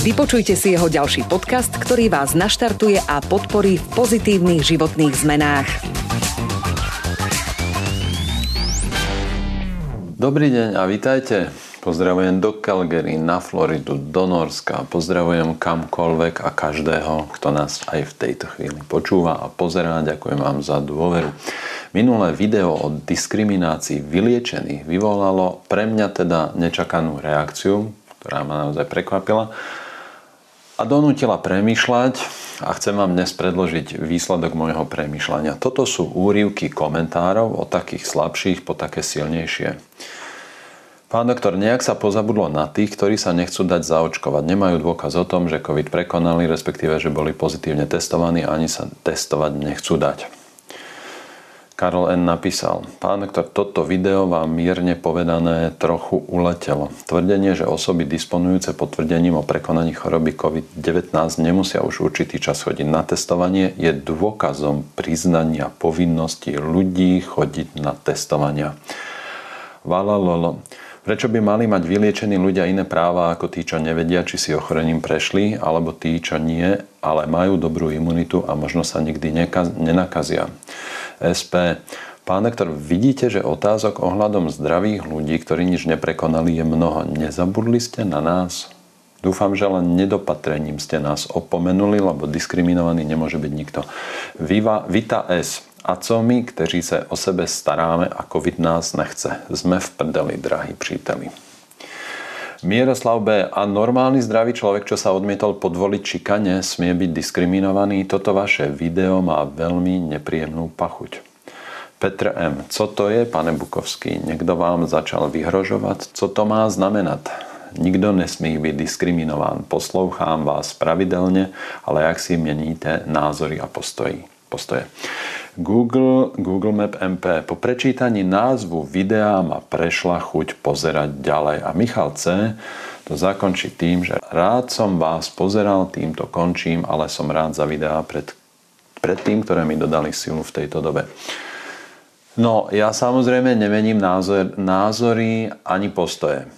Vypočujte si jeho ďalší podcast, ktorý vás naštartuje a podporí v pozitívnych životných zmenách. Dobrý deň a vítajte. Pozdravujem do Calgary, na Floridu, do Norska. Pozdravujem kamkoľvek a každého, kto nás aj v tejto chvíli počúva a pozerá. Ďakujem vám za dôveru. Minulé video o diskriminácii vyliečených vyvolalo pre mňa teda nečakanú reakciu, ktorá ma naozaj prekvapila a donútila premýšľať a chcem vám dnes predložiť výsledok môjho premýšľania. Toto sú úrivky komentárov od takých slabších po také silnejšie. Pán doktor, nejak sa pozabudlo na tých, ktorí sa nechcú dať zaočkovať. Nemajú dôkaz o tom, že COVID prekonali, respektíve, že boli pozitívne testovaní ani sa testovať nechcú dať. Karol N. napísal, pán doktor, toto video vám mierne povedané trochu uletelo. Tvrdenie, že osoby disponujúce potvrdením o prekonaní choroby COVID-19 nemusia už určitý čas chodiť na testovanie, je dôkazom priznania povinnosti ľudí chodiť na testovania. Valalolo. Prečo by mali mať vyliečení ľudia iné práva ako tí, čo nevedia, či si ochorením prešli, alebo tí, čo nie, ale majú dobrú imunitu a možno sa nikdy nenakazia? SP. Pán doktor, vidíte, že otázok ohľadom zdravých ľudí, ktorí nič neprekonali, je mnoho. Nezabudli ste na nás? Dúfam, že len nedopatrením ste nás opomenuli, lebo diskriminovaný nemôže byť nikto. Viva, Vita S. A co my, kteří se o sebe staráme a COVID nás nechce? Sme v prdeli, drahí příteli. Mieroslav B. A normálny zdravý človek, čo sa odmietol podvoliť čikane, smie byť diskriminovaný? Toto vaše video má veľmi nepríjemnú pachuť. Petr M. Co to je, pane Bukovský? Niekto vám začal vyhrožovať? Co to má znamenať? Nikto nesmí byť diskriminován. Poslouchám vás pravidelne, ale jak si meníte názory a postoji. postoje. Google, Google Map MP. Po prečítaní názvu videa ma prešla chuť pozerať ďalej. A Michal C. to zakončí tým, že rád som vás pozeral, týmto končím, ale som rád za videá pred, pred tým, ktoré mi dodali silu v tejto dobe. No, ja samozrejme nemením názor, názory ani postoje.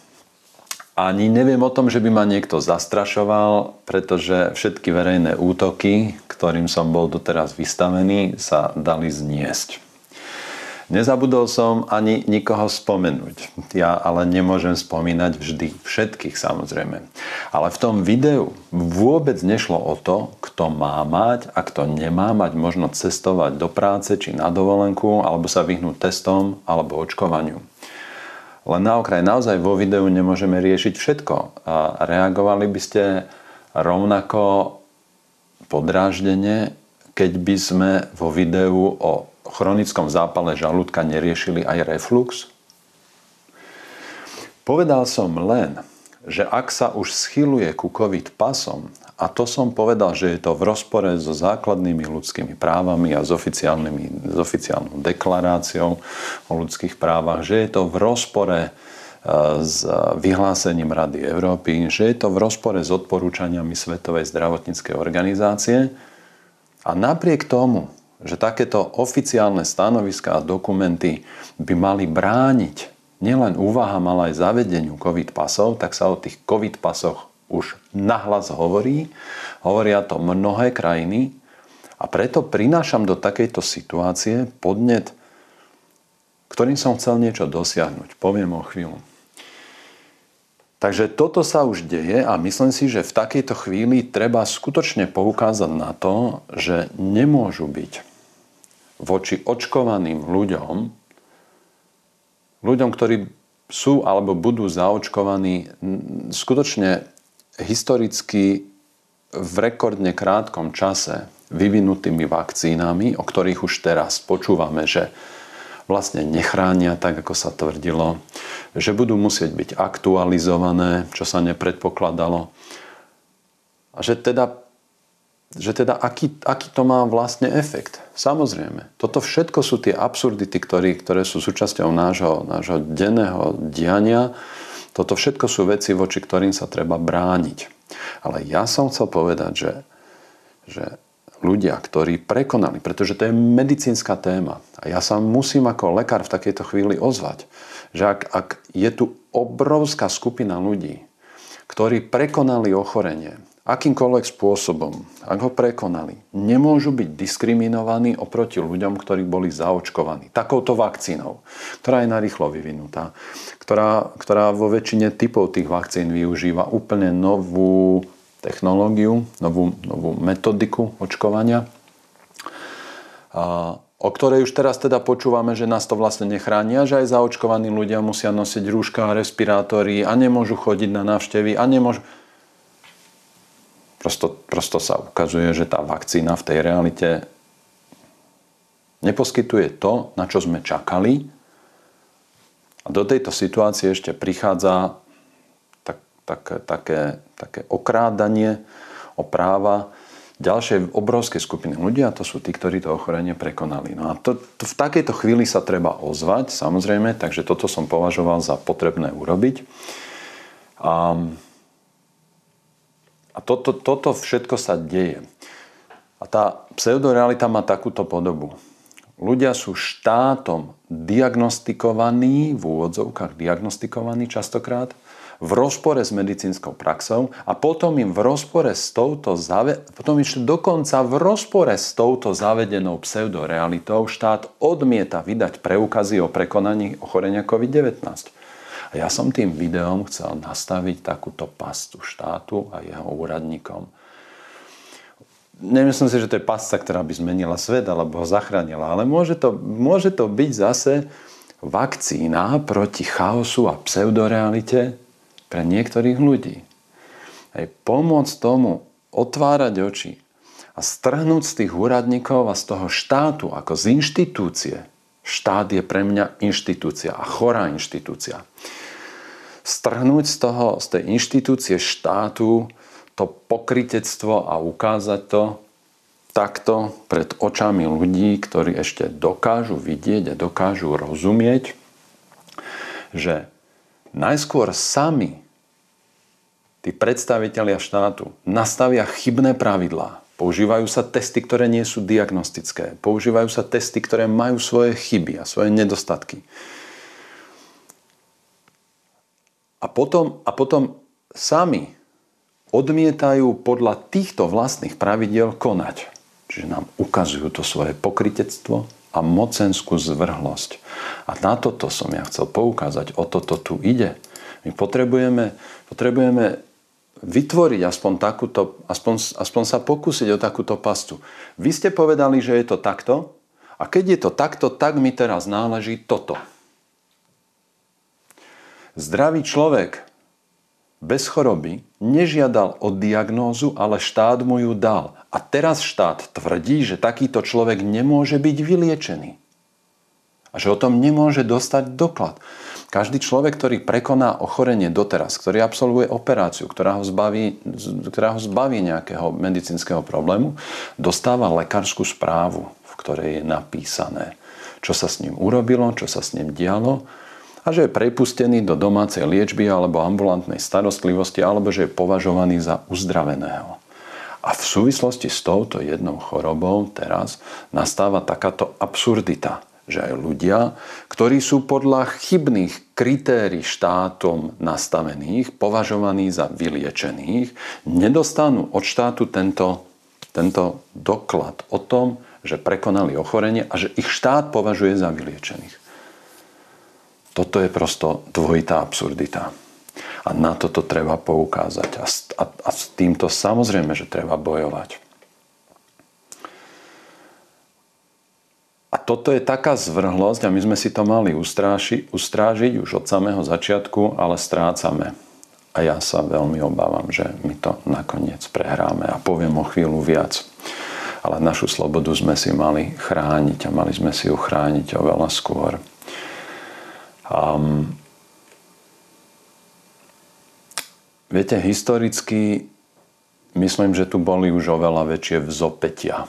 Ani neviem o tom, že by ma niekto zastrašoval, pretože všetky verejné útoky, ktorým som bol doteraz vystavený, sa dali zniesť. Nezabudol som ani nikoho spomenúť. Ja ale nemôžem spomínať vždy všetkých samozrejme. Ale v tom videu vôbec nešlo o to, kto má mať a kto nemá mať možno cestovať do práce či na dovolenku, alebo sa vyhnúť testom alebo očkovaniu. Len na okraj, naozaj vo videu nemôžeme riešiť všetko. A reagovali by ste rovnako podráždene, keď by sme vo videu o chronickom zápale žalúdka neriešili aj reflux? Povedal som len, že ak sa už schyluje ku COVID pasom, a to som povedal, že je to v rozpore so základnými ľudskými právami a s, oficiálnymi, s oficiálnou deklaráciou o ľudských právach, že je to v rozpore e, s vyhlásením Rady Európy, že je to v rozpore s odporúčaniami Svetovej zdravotníckej organizácie. A napriek tomu, že takéto oficiálne stanoviská a dokumenty by mali brániť nielen úvahám, ale aj zavedeniu COVID pasov, tak sa o tých COVID pasoch už nahlas hovorí. Hovoria to mnohé krajiny a preto prinášam do takejto situácie podnet, ktorým som chcel niečo dosiahnuť. Poviem o chvíľu. Takže toto sa už deje a myslím si, že v takejto chvíli treba skutočne poukázať na to, že nemôžu byť voči očkovaným ľuďom ľuďom, ktorí sú alebo budú zaočkovaní skutočne historicky v rekordne krátkom čase vyvinutými vakcínami, o ktorých už teraz počúvame, že vlastne nechránia tak, ako sa tvrdilo, že budú musieť byť aktualizované, čo sa nepredpokladalo. A že teda že teda aký, aký to má vlastne efekt. Samozrejme, toto všetko sú tie absurdity, ktoré, ktoré sú súčasťou nášho, nášho denného diania. Toto všetko sú veci, voči ktorým sa treba brániť. Ale ja som chcel povedať, že, že ľudia, ktorí prekonali, pretože to je medicínska téma a ja sa musím ako lekár v takejto chvíli ozvať, že ak, ak je tu obrovská skupina ľudí, ktorí prekonali ochorenie, akýmkoľvek spôsobom, ak ho prekonali, nemôžu byť diskriminovaní oproti ľuďom, ktorí boli zaočkovaní takouto vakcínou, ktorá je narýchlo vyvinutá, ktorá, ktorá vo väčšine typov tých vakcín využíva úplne novú technológiu, novú, novú metodiku očkovania, a, o ktorej už teraz teda počúvame, že nás to vlastne nechránia, že aj zaočkovaní ľudia musia nosiť rúška a respirátory a nemôžu chodiť na návštevy a nemôžu Prosto, prosto sa ukazuje, že tá vakcína v tej realite neposkytuje to, na čo sme čakali. A do tejto situácie ešte prichádza tak, tak, také, také okrádanie o práva ďalšej obrovskej skupiny ľudí a to sú tí, ktorí to ochorenie prekonali. No a to, to, v takejto chvíli sa treba ozvať, samozrejme, takže toto som považoval za potrebné urobiť. A a toto, toto všetko sa deje. A tá pseudorealita má takúto podobu. Ľudia sú štátom diagnostikovaní, v úvodzovkách diagnostikovaní častokrát, v rozpore s medicínskou praxou a potom im v rozpore s touto zave- potom ešte dokonca v rozpore s touto zavedenou pseudorealitou štát odmieta vydať preukazy o prekonaní ochorenia COVID-19. A ja som tým videom chcel nastaviť takúto pastu štátu a jeho úradníkom. Nemyslím si, že to je pasca, ktorá by zmenila svet alebo ho zachránila, ale môže to, môže to byť zase vakcína proti chaosu a pseudorealite pre niektorých ľudí. Aj pomôcť tomu otvárať oči a strhnúť z tých úradníkov a z toho štátu ako z inštitúcie. Štát je pre mňa inštitúcia a chorá inštitúcia strhnúť z, toho, z tej inštitúcie štátu to pokritectvo a ukázať to takto pred očami ľudí, ktorí ešte dokážu vidieť a dokážu rozumieť, že najskôr sami tí predstavitelia štátu nastavia chybné pravidlá. Používajú sa testy, ktoré nie sú diagnostické. Používajú sa testy, ktoré majú svoje chyby a svoje nedostatky. A potom, a potom sami odmietajú podľa týchto vlastných pravidel konať. Čiže nám ukazujú to svoje pokritectvo a mocenskú zvrhlosť. A na toto som ja chcel poukázať, o toto tu ide. My potrebujeme, potrebujeme vytvoriť aspoň, takúto, aspoň, aspoň sa pokúsiť o takúto pastu. Vy ste povedali, že je to takto a keď je to takto, tak mi teraz náleží toto. Zdravý človek bez choroby nežiadal o diagnózu, ale štát mu ju dal. A teraz štát tvrdí, že takýto človek nemôže byť vyliečený. A že o tom nemôže dostať doklad. Každý človek, ktorý prekoná ochorenie doteraz, ktorý absolvuje operáciu, ktorá ho zbaví, ktorá ho zbaví nejakého medicínskeho problému, dostáva lekárskú správu, v ktorej je napísané, čo sa s ním urobilo, čo sa s ním dialo a že je prepustený do domácej liečby alebo ambulantnej starostlivosti alebo že je považovaný za uzdraveného. A v súvislosti s touto jednou chorobou teraz nastáva takáto absurdita, že aj ľudia, ktorí sú podľa chybných kritérií štátom nastavených, považovaní za vyliečených, nedostanú od štátu tento, tento doklad o tom, že prekonali ochorenie a že ich štát považuje za vyliečených. Toto je prosto dvojitá absurdita. A na toto treba poukázať. A, a, a s týmto samozrejme, že treba bojovať. A toto je taká zvrhlosť a my sme si to mali ustráži, ustrážiť už od samého začiatku, ale strácame. A ja sa veľmi obávam, že my to nakoniec prehráme a poviem o chvíľu viac. Ale našu slobodu sme si mali chrániť a mali sme si ju chrániť oveľa skôr. Um, viete, historicky myslím, že tu boli už oveľa väčšie vzopetia.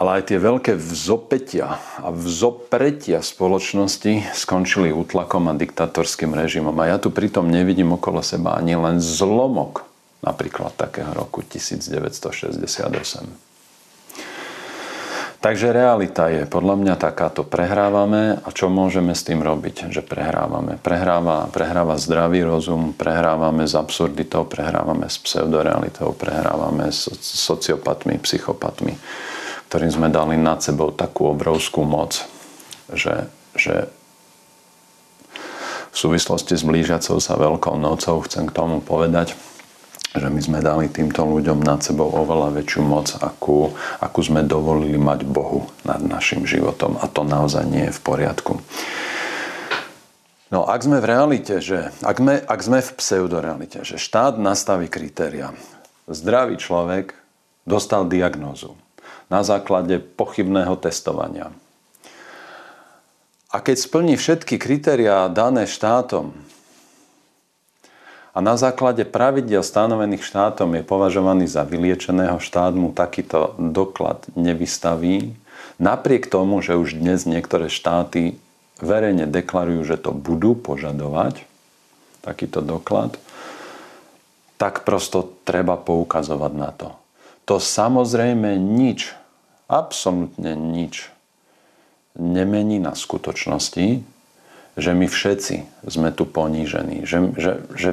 Ale aj tie veľké vzopetia a vzopretia spoločnosti skončili útlakom a diktatorským režimom. A ja tu pritom nevidím okolo seba ani len zlomok napríklad takého roku 1968. Takže realita je podľa mňa takáto. Prehrávame a čo môžeme s tým robiť, že prehrávame? Prehráva, prehráva zdravý rozum, prehrávame s absurditou, prehrávame s pseudorealitou, prehrávame s sociopatmi, psychopatmi, ktorým sme dali nad sebou takú obrovskú moc, že, že v súvislosti s blížiacou sa Veľkou nocou chcem k tomu povedať, že my sme dali týmto ľuďom nad sebou oveľa väčšiu moc, akú, akú sme dovolili mať Bohu nad našim životom. A to naozaj nie je v poriadku. No ak sme v realite, že, ak, sme, ak sme v pseudorealite, že štát nastaví kritéria, zdravý človek dostal diagnózu na základe pochybného testovania. A keď splní všetky kritériá dané štátom, a na základe pravidel stanovených štátom je považovaný za vyliečeného štát mu takýto doklad nevystaví. Napriek tomu, že už dnes niektoré štáty verejne deklarujú, že to budú požadovať, takýto doklad, tak prosto treba poukazovať na to. To samozrejme nič, absolútne nič nemení na skutočnosti, že my všetci sme tu ponížení, že, že, že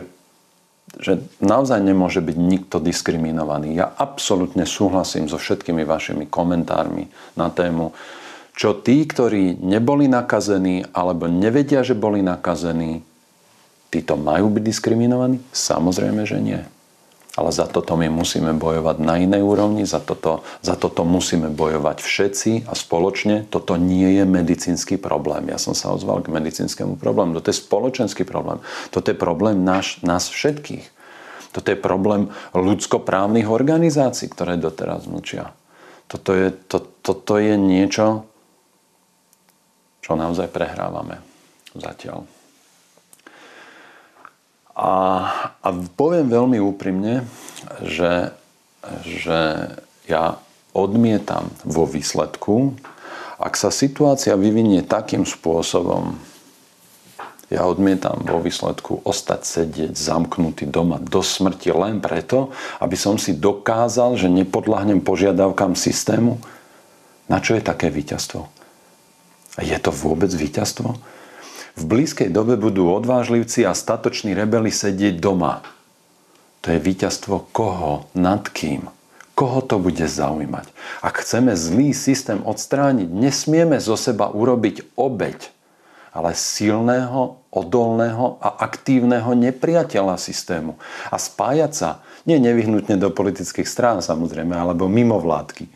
že naozaj nemôže byť nikto diskriminovaný. Ja absolútne súhlasím so všetkými vašimi komentármi na tému, čo tí, ktorí neboli nakazení alebo nevedia, že boli nakazení, títo majú byť diskriminovaní? Samozrejme, že nie. Ale za toto my musíme bojovať na inej úrovni, za toto, za toto musíme bojovať všetci a spoločne. Toto nie je medicínsky problém. Ja som sa ozval k medicínskemu problému. Toto je spoločenský problém. Toto je problém nás, nás všetkých. Toto je problém ľudskoprávnych organizácií, ktoré doteraz mlčia. Toto je, to, toto je niečo, čo naozaj prehrávame zatiaľ. A, a poviem veľmi úprimne, že, že ja odmietam vo výsledku, ak sa situácia vyvinie takým spôsobom, ja odmietam vo výsledku ostať sedieť zamknutý doma do smrti len preto, aby som si dokázal, že nepodľahnem požiadavkám systému. Na čo je také víťazstvo? Je to vôbec víťazstvo? V blízkej dobe budú odvážlivci a statoční rebeli sedieť doma. To je víťazstvo koho? Nad kým? Koho to bude zaujímať? Ak chceme zlý systém odstrániť, nesmieme zo seba urobiť obeď, ale silného, odolného a aktívneho nepriateľa systému. A spájať sa, nie nevyhnutne do politických strán samozrejme, alebo mimo vládky,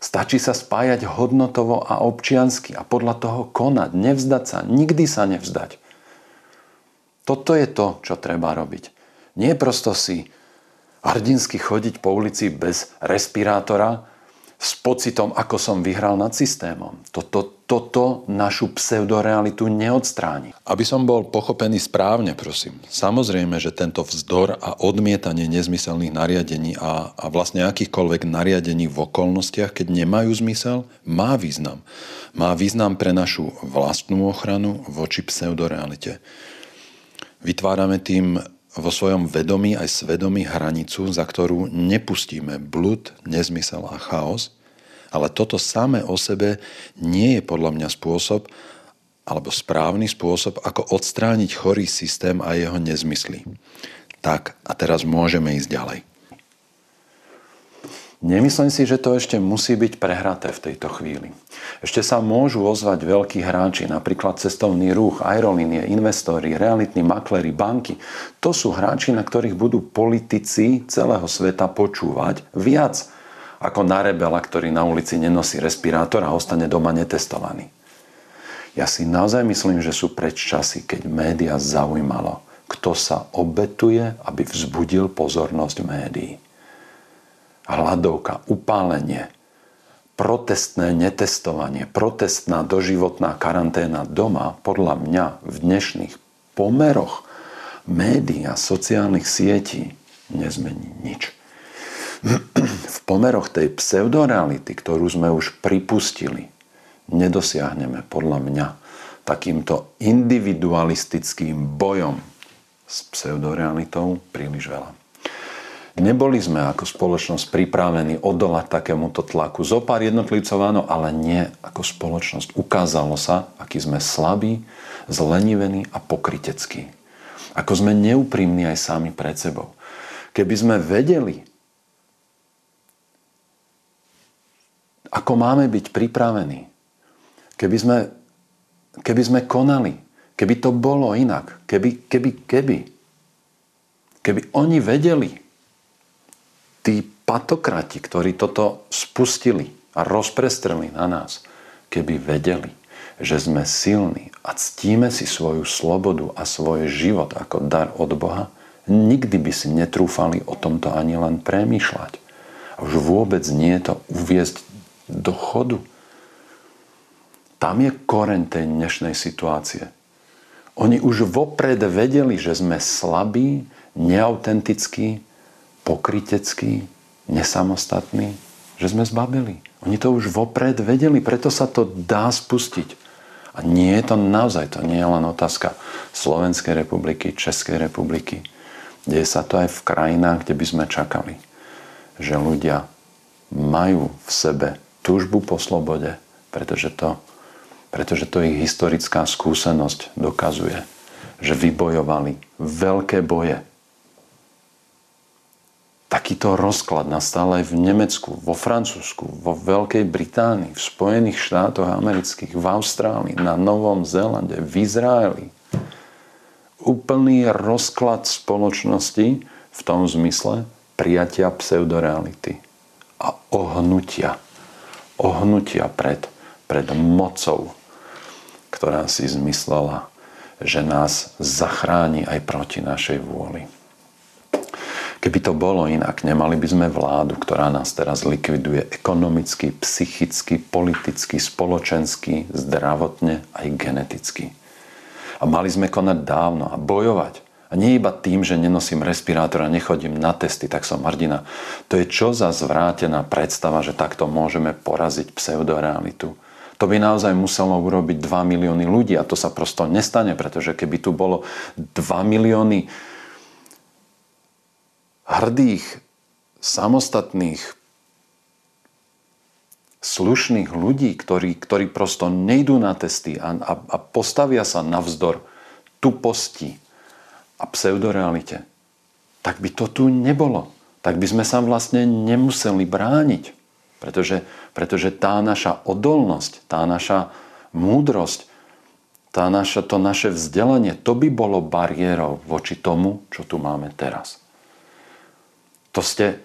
Stačí sa spájať hodnotovo a občiansky a podľa toho konať, nevzdať sa, nikdy sa nevzdať. Toto je to, čo treba robiť. Nie prosto si hrdinsky chodiť po ulici bez respirátora, s pocitom, ako som vyhral nad systémom. Toto, toto našu pseudorealitu neodstráni. Aby som bol pochopený správne, prosím. Samozrejme, že tento vzdor a odmietanie nezmyselných nariadení a, a vlastne akýchkoľvek nariadení v okolnostiach, keď nemajú zmysel, má význam. Má význam pre našu vlastnú ochranu voči pseudorealite. Vytvárame tým vo svojom vedomí aj svedomí hranicu, za ktorú nepustíme blud, nezmysel a chaos, ale toto samé o sebe nie je podľa mňa spôsob, alebo správny spôsob, ako odstrániť chorý systém a jeho nezmysly. Tak, a teraz môžeme ísť ďalej. Nemyslím si, že to ešte musí byť prehraté v tejto chvíli. Ešte sa môžu ozvať veľkí hráči, napríklad cestovný ruch, aerolínie, investori, realitní maklery, banky. To sú hráči, na ktorých budú politici celého sveta počúvať viac ako na rebela, ktorý na ulici nenosí respirátor a ostane doma netestovaný. Ja si naozaj myslím, že sú predčasy, keď média zaujímalo, kto sa obetuje, aby vzbudil pozornosť médií hladovka, upálenie, protestné netestovanie, protestná doživotná karanténa doma podľa mňa v dnešných pomeroch médií a sociálnych sietí nezmení nič. V pomeroch tej pseudoreality, ktorú sme už pripustili, nedosiahneme podľa mňa takýmto individualistickým bojom s pseudorealitou príliš veľa. Neboli sme ako spoločnosť pripravení odolať takémuto tlaku. Zo pár jednotlivcov áno, ale nie ako spoločnosť. Ukázalo sa, aký sme slabí, zlenivení a pokryteckí. Ako sme neúprimní aj sami pred sebou. Keby sme vedeli, ako máme byť pripravení, keby sme, keby sme konali, keby to bolo inak, keby, keby, keby, keby oni vedeli, tí patokrati, ktorí toto spustili a rozprestreli na nás, keby vedeli, že sme silní a ctíme si svoju slobodu a svoj život ako dar od Boha, nikdy by si netrúfali o tomto ani len premýšľať. A už vôbec nie je to uviezť do chodu. Tam je koreň tej dnešnej situácie. Oni už vopred vedeli, že sme slabí, neautentickí, pokrytecký, nesamostatný, že sme zbabili. Oni to už vopred vedeli, preto sa to dá spustiť. A nie je to naozaj, to nie je len otázka Slovenskej republiky, Českej republiky. Deje sa to aj v krajinách, kde by sme čakali, že ľudia majú v sebe túžbu po slobode, pretože to, pretože to ich historická skúsenosť dokazuje, že vybojovali veľké boje takýto rozklad nastal aj v Nemecku, vo Francúzsku, vo Veľkej Británii, v Spojených štátoch amerických, v Austrálii, na Novom Zélande, v Izraeli. Úplný rozklad spoločnosti v tom zmysle prijatia pseudoreality a ohnutia. Ohnutia pred, pred mocou, ktorá si zmyslela, že nás zachráni aj proti našej vôli. Keby to bolo inak, nemali by sme vládu, ktorá nás teraz likviduje ekonomicky, psychicky, politicky, spoločensky, zdravotne aj geneticky. A mali sme konať dávno a bojovať. A nie iba tým, že nenosím respirátor a nechodím na testy, tak som hrdina. To je čo za zvrátená predstava, že takto môžeme poraziť pseudorealitu. To by naozaj muselo urobiť 2 milióny ľudí a to sa prosto nestane, pretože keby tu bolo 2 milióny hrdých, samostatných, slušných ľudí, ktorí, ktorí prosto nejdú na testy a, a, a postavia sa navzdor tuposti a pseudorealite, tak by to tu nebolo. Tak by sme sa vlastne nemuseli brániť. Pretože, pretože tá naša odolnosť, tá naša múdrosť, tá naša, to naše vzdelanie, to by bolo bariérou voči tomu, čo tu máme teraz to ste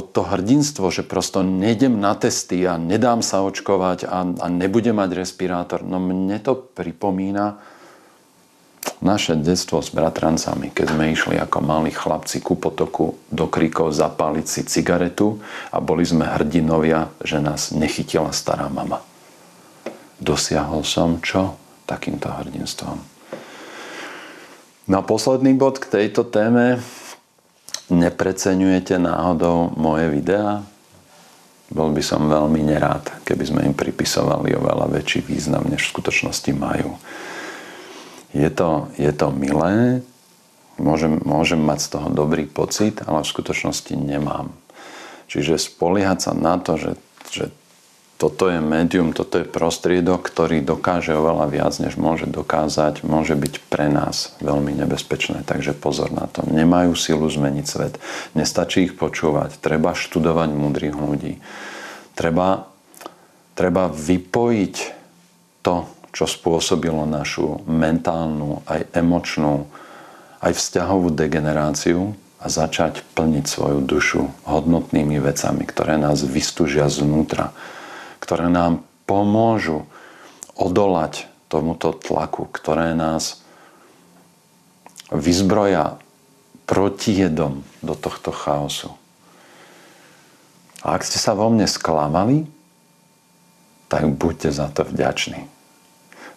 to, hrdinstvo, že prosto nejdem na testy a nedám sa očkovať a, a nebudem mať respirátor, no mne to pripomína naše detstvo s bratrancami, keď sme išli ako malí chlapci ku potoku do kríkov zapáliť si cigaretu a boli sme hrdinovia, že nás nechytila stará mama. Dosiahol som čo? Takýmto hrdinstvom. Na posledný bod k tejto téme Nepreceňujete náhodou moje videá? Bol by som veľmi nerád, keby sme im pripisovali oveľa väčší význam, než v skutočnosti majú. Je to, je to milé, môžem, môžem mať z toho dobrý pocit, ale v skutočnosti nemám. Čiže spoliehať sa na to, že, že toto je médium, toto je prostriedok, ktorý dokáže oveľa viac, než môže dokázať, môže byť pre nás veľmi nebezpečné. Takže pozor na to. Nemajú silu zmeniť svet. Nestačí ich počúvať. Treba študovať múdrych ľudí. Treba, treba vypojiť to, čo spôsobilo našu mentálnu, aj emočnú, aj vzťahovú degeneráciu a začať plniť svoju dušu hodnotnými vecami, ktoré nás vystúžia znútra ktoré nám pomôžu odolať tomuto tlaku, ktoré nás vyzbroja protijedom do tohto chaosu. A ak ste sa vo mne sklamali, tak buďte za to vďační.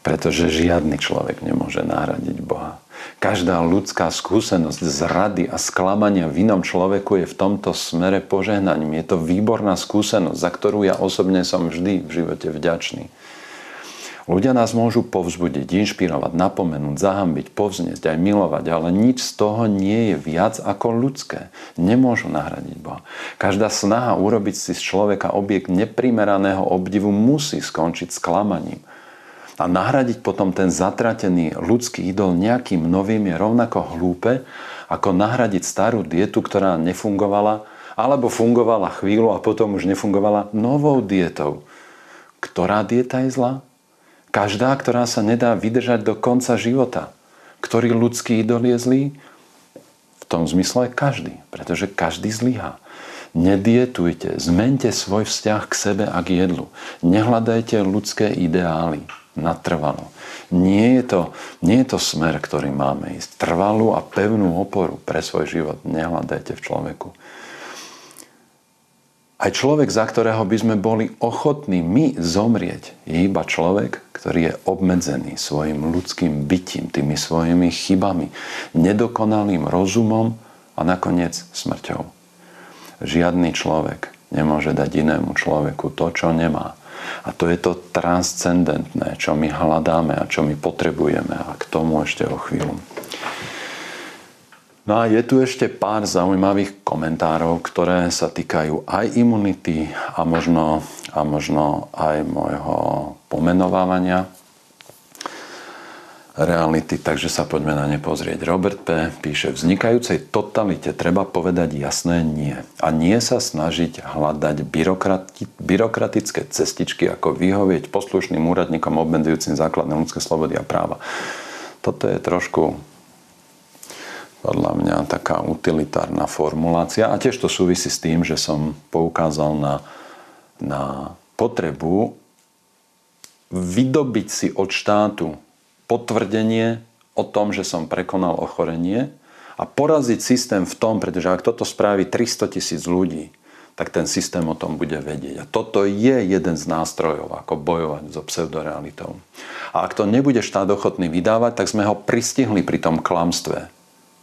Pretože žiadny človek nemôže nahradiť Boha. Každá ľudská skúsenosť zrady a sklamania v inom človeku je v tomto smere požehnaním. Je to výborná skúsenosť, za ktorú ja osobne som vždy v živote vďačný. Ľudia nás môžu povzbudiť, inšpirovať, napomenúť, zahambiť, povznieť, aj milovať, ale nič z toho nie je viac ako ľudské. Nemôžu nahradiť Boha. Každá snaha urobiť si z človeka objekt neprimeraného obdivu musí skončiť sklamaním. A nahradiť potom ten zatratený ľudský idol nejakým novým je rovnako hlúpe, ako nahradiť starú dietu, ktorá nefungovala, alebo fungovala chvíľu a potom už nefungovala novou dietou. Ktorá dieta je zlá? Každá, ktorá sa nedá vydržať do konca života. Ktorý ľudský idol je zlý? V tom zmysle každý, pretože každý zlyhá. Nedietujte, zmente svoj vzťah k sebe a k jedlu. Nehľadajte ľudské ideály natrvalo. Nie je, to, nie je to smer, ktorý máme ísť. Trvalú a pevnú oporu pre svoj život nehľadajte v človeku. Aj človek, za ktorého by sme boli ochotní my zomrieť, je iba človek, ktorý je obmedzený svojim ľudským bytím, tými svojimi chybami, nedokonalým rozumom a nakoniec smrťou. Žiadny človek nemôže dať inému človeku to, čo nemá. A to je to transcendentné, čo my hľadáme a čo my potrebujeme. A k tomu ešte o chvíľu. No a je tu ešte pár zaujímavých komentárov, ktoré sa týkajú aj imunity a možno, a možno aj môjho pomenovávania reality, takže sa poďme na ne pozrieť. Robert P. píše, vznikajúcej totalite treba povedať jasné nie. A nie sa snažiť hľadať byrokrati- byrokratické cestičky, ako vyhovieť poslušným úradníkom obmedzujúcim základné ľudské slobody a práva. Toto je trošku podľa mňa taká utilitárna formulácia. A tiež to súvisí s tým, že som poukázal na, na potrebu vydobiť si od štátu potvrdenie o tom, že som prekonal ochorenie a poraziť systém v tom, pretože ak toto spraví 300 tisíc ľudí, tak ten systém o tom bude vedieť. A toto je jeden z nástrojov, ako bojovať so pseudorealitou. A ak to nebude štát ochotný vydávať, tak sme ho pristihli pri tom klamstve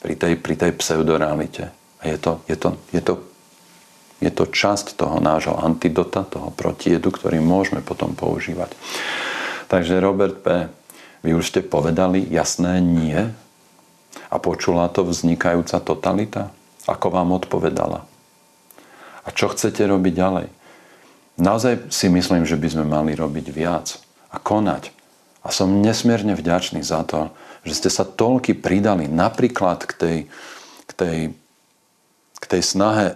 pri tej, pri tej pseudorealite. A je to, je, to, je, to, je to časť toho nášho antidota, toho protiedu, ktorý môžeme potom používať. Takže Robert P., vy už ste povedali jasné nie a počula to vznikajúca totalita? Ako vám odpovedala? A čo chcete robiť ďalej? Naozaj si myslím, že by sme mali robiť viac a konať. A som nesmierne vďačný za to, že ste sa toľky pridali napríklad k tej, k tej, k tej snahe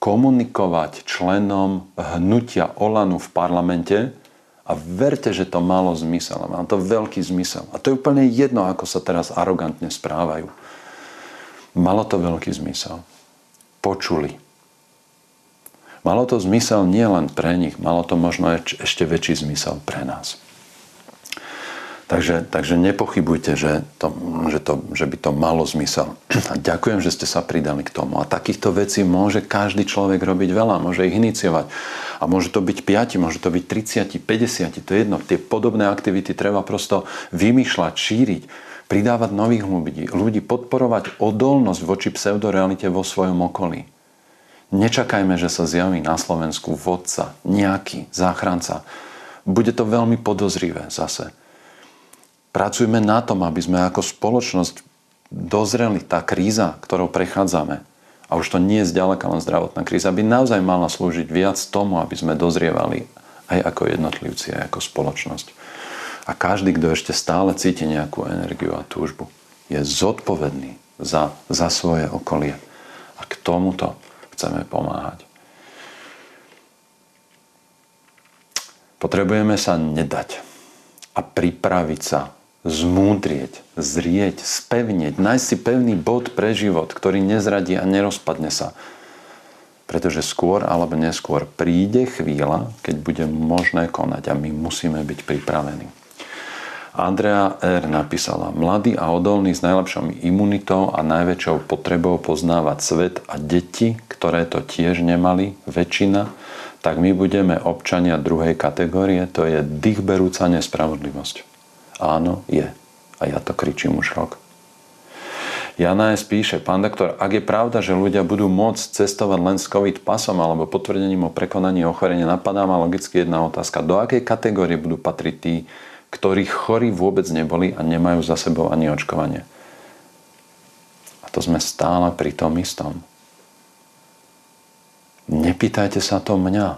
komunikovať členom hnutia Olanu v parlamente a verte, že to malo zmysel. Má to veľký zmysel. A to je úplne jedno, ako sa teraz arogantne správajú. Malo to veľký zmysel. Počuli. Malo to zmysel nie len pre nich, malo to možno ešte väčší zmysel pre nás. Takže, takže nepochybujte, že, to, že, to, že by to malo zmysel. A ďakujem, že ste sa pridali k tomu. A takýchto vecí môže každý človek robiť veľa, môže ich iniciovať. A môže to byť 5, môže to byť 30, 50, to je jedno. Tie podobné aktivity treba prosto vymýšľať, šíriť, pridávať nových ľudí, ľudí podporovať odolnosť voči pseudorealite vo svojom okolí. Nečakajme, že sa zjaví na Slovensku vodca, nejaký záchranca. Bude to veľmi podozrivé zase Pracujme na tom, aby sme ako spoločnosť dozreli tá kríza, ktorou prechádzame, a už to nie je zďaleka len zdravotná kríza, by naozaj mala slúžiť viac tomu, aby sme dozrievali aj ako jednotlivci, aj ako spoločnosť. A každý, kto ešte stále cíti nejakú energiu a túžbu, je zodpovedný za, za svoje okolie. A k tomuto chceme pomáhať. Potrebujeme sa nedať a pripraviť sa zmúdrieť, zrieť, spevnieť, nájsť si pevný bod pre život, ktorý nezradí a nerozpadne sa. Pretože skôr alebo neskôr príde chvíľa, keď bude možné konať a my musíme byť pripravení. Andrea R. napísala, mladý a odolný s najlepšou imunitou a najväčšou potrebou poznávať svet a deti, ktoré to tiež nemali, väčšina, tak my budeme občania druhej kategórie, to je dýchberúca nespravodlivosť. Áno, je. A ja to kričím už rok. Jana S. píše, pán doktor, ak je pravda, že ľudia budú môcť cestovať len s COVID pasom alebo potvrdením o prekonaní ochorenia, napadá ma logicky jedna otázka. Do akej kategórie budú patriť tí, ktorí chorí vôbec neboli a nemajú za sebou ani očkovanie? A to sme stále pri tom istom. Nepýtajte sa to mňa.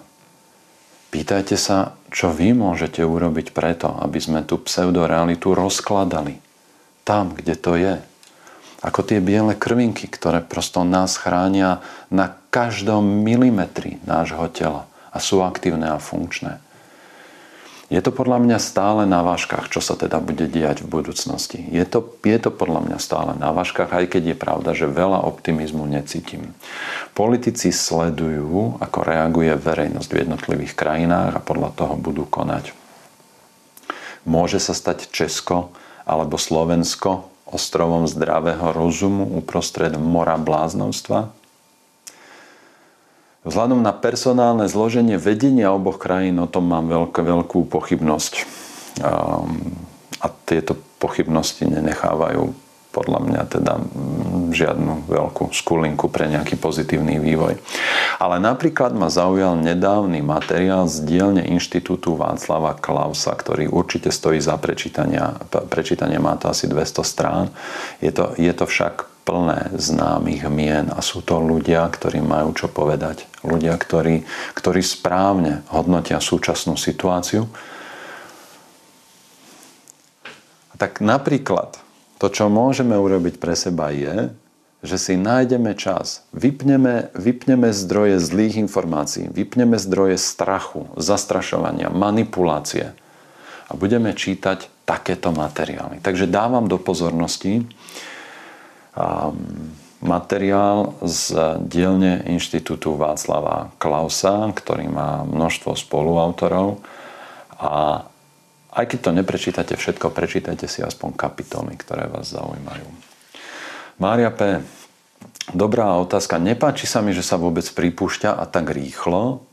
Pýtajte sa, čo vy môžete urobiť preto, aby sme tú pseudorealitu rozkladali. Tam, kde to je ako tie biele krvinky, ktoré prosto nás chránia na každom milimetri nášho tela a sú aktívne a funkčné. Je to podľa mňa stále na váškach, čo sa teda bude diať v budúcnosti. Je to, je to podľa mňa stále na váškach, aj keď je pravda, že veľa optimizmu necítim. Politici sledujú, ako reaguje verejnosť v jednotlivých krajinách a podľa toho budú konať. Môže sa stať Česko alebo Slovensko ostrovom zdravého rozumu uprostred mora bláznovstva? Vzhľadom na personálne zloženie vedenia oboch krajín o tom mám veľk, veľkú pochybnosť. Um, a tieto pochybnosti nenechávajú podľa mňa teda žiadnu veľkú skulinku pre nejaký pozitívny vývoj. Ale napríklad ma zaujal nedávny materiál z dielne Inštitútu Václava Klausa, ktorý určite stojí za prečítania. Prečítanie má to asi 200 strán. Je to, je to však plné známych mien a sú to ľudia, ktorí majú čo povedať. Ľudia, ktorí, ktorí správne hodnotia súčasnú situáciu. Tak napríklad to, čo môžeme urobiť pre seba je, že si nájdeme čas, vypneme, vypneme zdroje zlých informácií, vypneme zdroje strachu, zastrašovania, manipulácie a budeme čítať takéto materiály. Takže dávam do pozornosti materiál z dielne Inštitútu Václava Klausa, ktorý má množstvo spoluautorov a aj keď to neprečítate všetko, prečítajte si aspoň kapitoly, ktoré vás zaujímajú. Mária P. Dobrá otázka. Nepáči sa mi, že sa vôbec pripúšťa a tak rýchlo,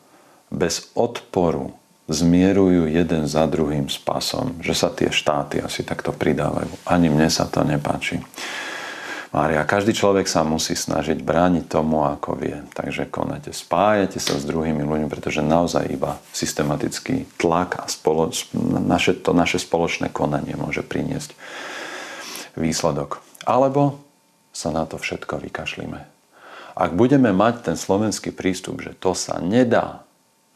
bez odporu zmierujú jeden za druhým s pasom. Že sa tie štáty asi takto pridávajú. Ani mne sa to nepáči. Mária, každý človek sa musí snažiť brániť tomu, ako vie. Takže konajte, spájate sa s druhými ľuďmi, pretože naozaj iba systematický tlak a spoloč, naše, to naše spoločné konanie môže priniesť výsledok. Alebo sa na to všetko vykašlíme. Ak budeme mať ten slovenský prístup, že to sa nedá,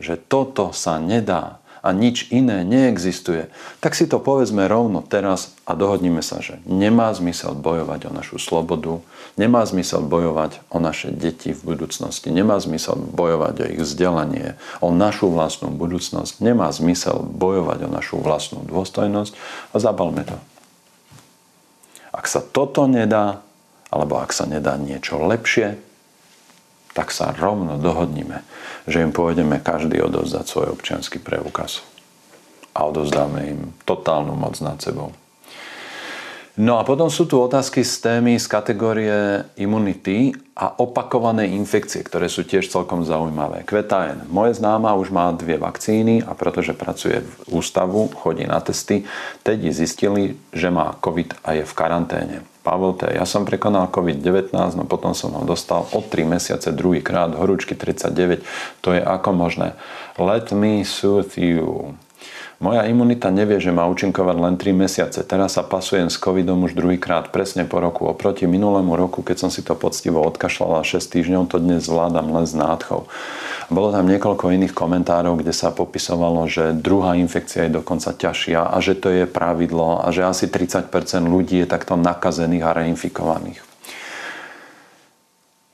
že toto sa nedá, a nič iné neexistuje, tak si to povedzme rovno teraz a dohodníme sa, že nemá zmysel bojovať o našu slobodu, nemá zmysel bojovať o naše deti v budúcnosti, nemá zmysel bojovať o ich vzdelanie, o našu vlastnú budúcnosť, nemá zmysel bojovať o našu vlastnú dôstojnosť a zabalme to. Ak sa toto nedá, alebo ak sa nedá niečo lepšie, tak sa rovno dohodnime, že im pôjdeme každý odovzdať svoj občianský preukaz. A odovzdáme im totálnu moc nad sebou. No a potom sú tu otázky z témy z kategórie imunity a opakované infekcie, ktoré sú tiež celkom zaujímavé. Kvetajen. Moje známa už má dve vakcíny a pretože pracuje v ústavu, chodí na testy, teď zistili, že má COVID a je v karanténe. Pavel T. Ja som prekonal COVID-19, no potom som ho dostal o 3 mesiace druhýkrát, horúčky 39. To je ako možné. Let me soothe you. Moja imunita nevie, že má účinkovať len 3 mesiace. Teraz sa pasujem s covidom už druhýkrát, presne po roku. Oproti minulému roku, keď som si to poctivo odkašľala 6 týždňov, to dnes zvládam len s nádchou. Bolo tam niekoľko iných komentárov, kde sa popisovalo, že druhá infekcia je dokonca ťažšia a že to je pravidlo a že asi 30% ľudí je takto nakazených a reinfikovaných.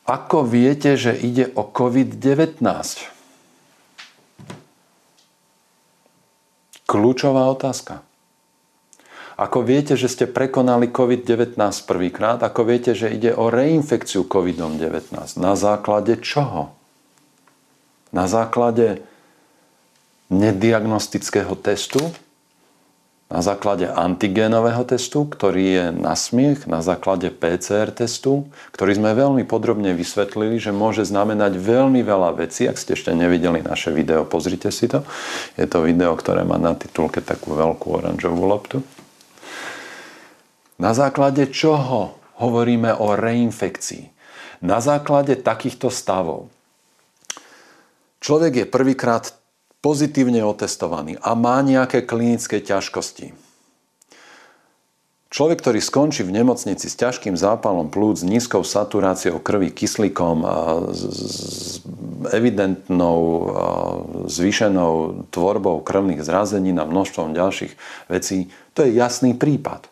Ako viete, že ide o COVID-19? Kľúčová otázka. Ako viete, že ste prekonali COVID-19 prvýkrát, ako viete, že ide o reinfekciu COVID-19? Na základe čoho? Na základe nediagnostického testu? Na základe antigénového testu, ktorý je na smiech, na základe PCR testu, ktorý sme veľmi podrobne vysvetlili, že môže znamenať veľmi veľa vecí. Ak ste ešte nevideli naše video, pozrite si to. Je to video, ktoré má na titulke takú veľkú oranžovú loptu. Na základe čoho hovoríme o reinfekcii? Na základe takýchto stavov. Človek je prvýkrát pozitívne otestovaný a má nejaké klinické ťažkosti. Človek, ktorý skončí v nemocnici s ťažkým zápalom plúc, s nízkou saturáciou krvi, kyslíkom, s evidentnou zvýšenou tvorbou krvných zrazenín a množstvom ďalších vecí, to je jasný prípad.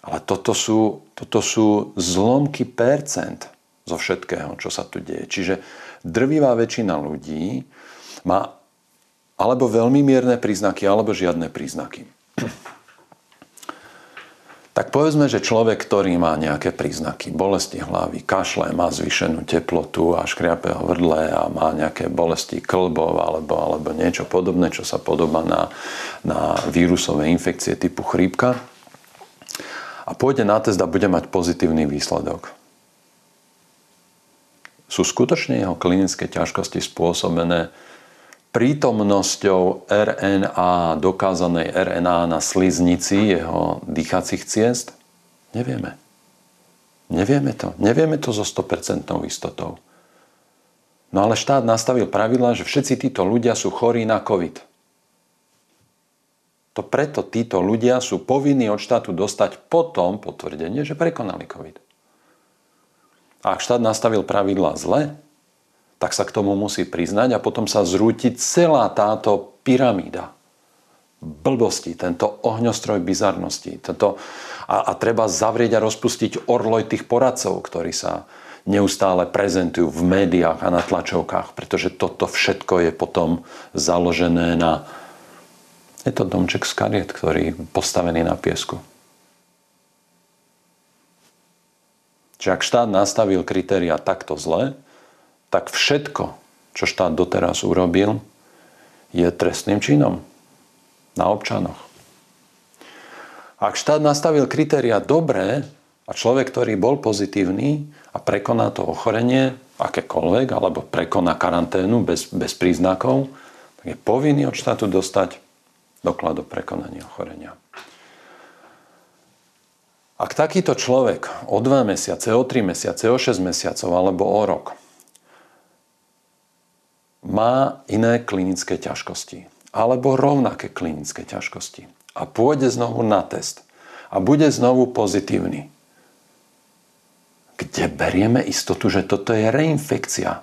Ale toto sú, toto sú zlomky percent zo všetkého, čo sa tu deje. Čiže drvivá väčšina ľudí má alebo veľmi mierne príznaky, alebo žiadne príznaky. Tak povedzme, že človek, ktorý má nejaké príznaky, bolesti hlavy, kašle, má zvýšenú teplotu a škriape hrdle a má nejaké bolesti klbov alebo, alebo niečo podobné, čo sa podobá na, na vírusové infekcie typu chrípka a pôjde na test a bude mať pozitívny výsledok. Sú skutočne jeho klinické ťažkosti spôsobené prítomnosťou RNA, dokázanej RNA na sliznici jeho dýchacích ciest? Nevieme. Nevieme to. Nevieme to so 100% istotou. No ale štát nastavil pravidla, že všetci títo ľudia sú chorí na COVID. To preto títo ľudia sú povinní od štátu dostať potom potvrdenie, že prekonali COVID. A ak štát nastavil pravidla zle, tak sa k tomu musí priznať a potom sa zrúti celá táto pyramída blbosti, tento ohňostroj bizarnosti. Tento, a, a treba zavrieť a rozpustiť orloj tých poradcov, ktorí sa neustále prezentujú v médiách a na tlačovkách, pretože toto všetko je potom založené na... Je to domček z kariet, ktorý je postavený na piesku. Čiže ak štát nastavil kritéria takto zle, tak všetko, čo štát doteraz urobil, je trestným činom na občanoch. Ak štát nastavil kritéria dobré a človek, ktorý bol pozitívny a prekoná to ochorenie, akékoľvek, alebo prekoná karanténu bez, bez príznakov, tak je povinný od štátu dostať doklad o prekonaní ochorenia. Ak takýto človek o 2 mesiace, o 3 mesiace, o 6 mesiacov alebo o rok má iné klinické ťažkosti alebo rovnaké klinické ťažkosti a pôjde znovu na test a bude znovu pozitívny, kde berieme istotu, že toto je reinfekcia.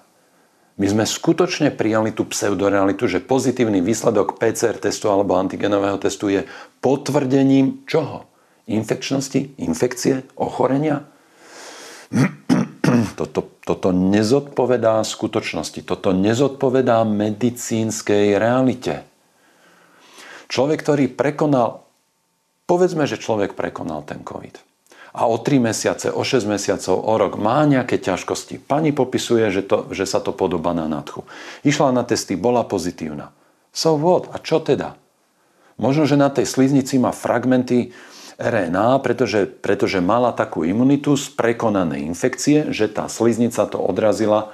My sme skutočne prijali tú pseudorealitu, že pozitívny výsledok PCR testu alebo antigenového testu je potvrdením čoho? Infekčnosti, infekcie, ochorenia? Toto, toto nezodpovedá skutočnosti, toto nezodpovedá medicínskej realite. Človek, ktorý prekonal, povedzme, že človek prekonal ten COVID a o 3 mesiace, o 6 mesiacov, o rok má nejaké ťažkosti. Pani popisuje, že, to, že sa to podobá na nádchu. Išla na testy, bola pozitívna. So what? A čo teda? Možno, že na tej sliznici má fragmenty RNA, pretože, pretože mala takú imunitu z prekonanej infekcie, že tá sliznica to odrazila.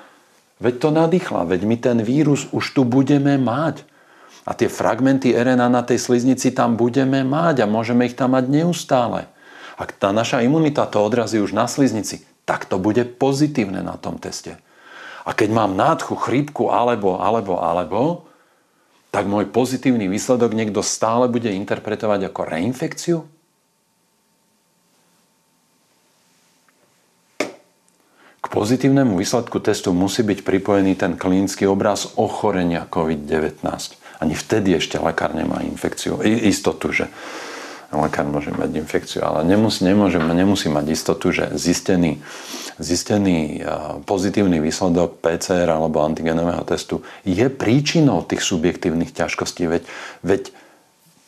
Veď to nadýchla, veď my ten vírus už tu budeme mať. A tie fragmenty RNA na tej sliznici tam budeme mať a môžeme ich tam mať neustále. Ak tá naša imunita to odrazí už na sliznici, tak to bude pozitívne na tom teste. A keď mám nádchu, chrípku alebo, alebo, alebo, tak môj pozitívny výsledok niekto stále bude interpretovať ako reinfekciu? Pozitívnemu výsledku testu musí byť pripojený ten klinický obraz ochorenia COVID-19. Ani vtedy ešte lekár nemá infekciu. Istotu, že lekár môže mať infekciu, ale nemusí, nemôže, nemusí mať istotu, že zistený, zistený pozitívny výsledok PCR alebo antigenového testu je príčinou tých subjektívnych ťažkostí. Veď, veď,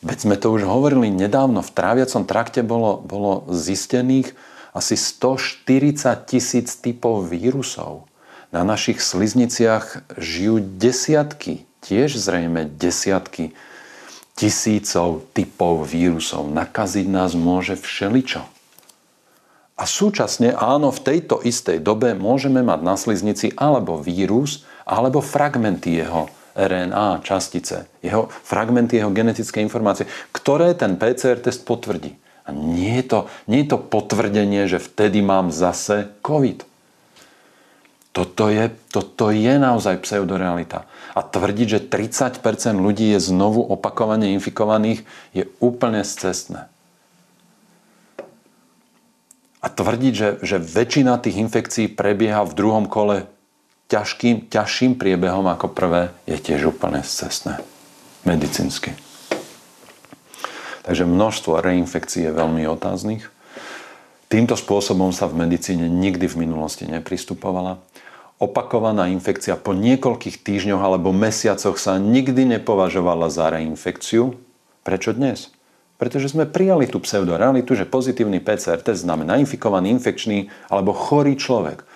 veď sme to už hovorili nedávno, v tráviacom trakte bolo, bolo zistených asi 140 tisíc typov vírusov. Na našich slizniciach žijú desiatky, tiež zrejme desiatky tisícov typov vírusov. Nakaziť nás môže všeličo. A súčasne áno, v tejto istej dobe môžeme mať na sliznici alebo vírus, alebo fragmenty jeho RNA častice, jeho fragmenty jeho genetické informácie, ktoré ten PCR test potvrdí. A nie je, to, nie je to potvrdenie, že vtedy mám zase COVID. Toto je, toto je naozaj pseudorealita. A tvrdiť, že 30% ľudí je znovu opakovane infikovaných, je úplne scestné. A tvrdiť, že, že väčšina tých infekcií prebieha v druhom kole ťažkým, ťažším priebehom ako prvé, je tiež úplne scestné. Medicínsky. Takže množstvo reinfekcií je veľmi otáznych. Týmto spôsobom sa v medicíne nikdy v minulosti nepristupovala opakovaná infekcia po niekoľkých týždňoch alebo mesiacoch sa nikdy nepovažovala za reinfekciu. Prečo dnes? Pretože sme prijali tú pseudorealitu, že pozitívny PCR test znamená infikovaný, infekčný alebo chorý človek.